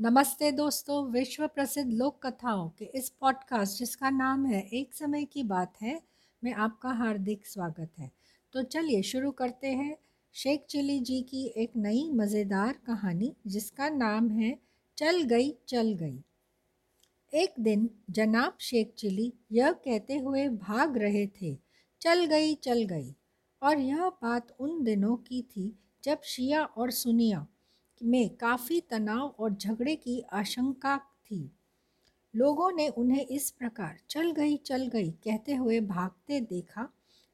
नमस्ते दोस्तों विश्व प्रसिद्ध लोक कथाओं के इस पॉडकास्ट जिसका नाम है एक समय की बात है, में आपका हार्दिक स्वागत है। तो चलिए शुरू करते हैं शेख चिली जी की एक नई मज़ेदार कहानी, जिसका नाम है चल गई चल गई। एक दिन जनाब शेख चिली यह कहते हुए भाग रहे थे, चल गई चल गई। और यह बात उन दिनों की थी, जब शिया और सुनिया में काफ़ी तनाव और झगड़े की आशंका थी। लोगों ने उन्हें इस प्रकार, चल गई चल गई कहते हुए भागते देखा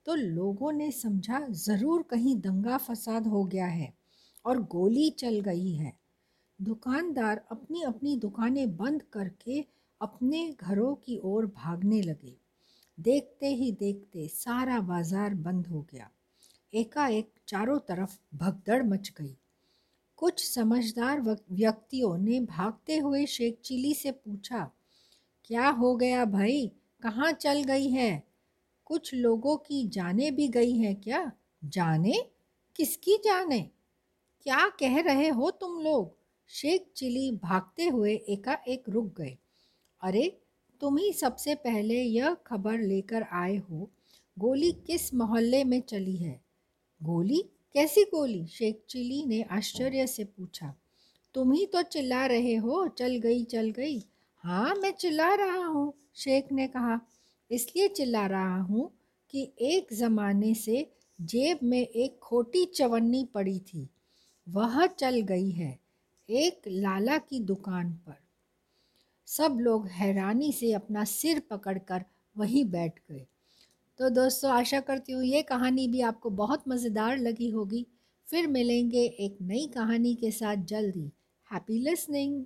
तो लोगों ने समझा, ज़रूर कहीं दंगा फसाद हो गया है और गोली चल गई है। दुकानदार अपनी अपनी दुकानें बंद करके अपने घरों की ओर भागने लगे। देखते ही देखते सारा बाज़ार बंद हो गया। एकाएक चारों तरफ़ भगदड़ मच गई। कुछ समझदार व्यक्तियों ने भागते हुए शेख चिली से पूछा, क्या हो गया भाई? कहाँ चल गई है? कुछ लोगों की जाने भी गई हैं क्या? जाने? किसकी जाने? क्या कह रहे हो तुम लोग? शेख चिली भागते हुए एकाएक रुक गए। अरे, तुम ही सबसे पहले यह खबर लेकर आए हो, गोली किस मोहल्ले में चली है? गोली? कैसी गोली? शेख चिली ने आश्चर्य से पूछा। तुम ही तो चिल्ला रहे हो, चल गई चल गई। हाँ मैं चिल्ला रहा हूँ, शेख ने कहा। इसलिए चिल्ला रहा हूँ कि एक ज़माने से जेब में एक खोटी चवन्नी पड़ी थी। वह चल गई है एक लाला की दुकान पर। सब लोग हैरानी से अपना सिर पकड़कर वहीं बैठ गए। तो दोस्तों, आशा करती हूँ ये कहानी भी आपको बहुत मज़ेदार लगी होगी। फिर मिलेंगे एक नई कहानी के साथ जल्दी हैप्पी लिसनिंग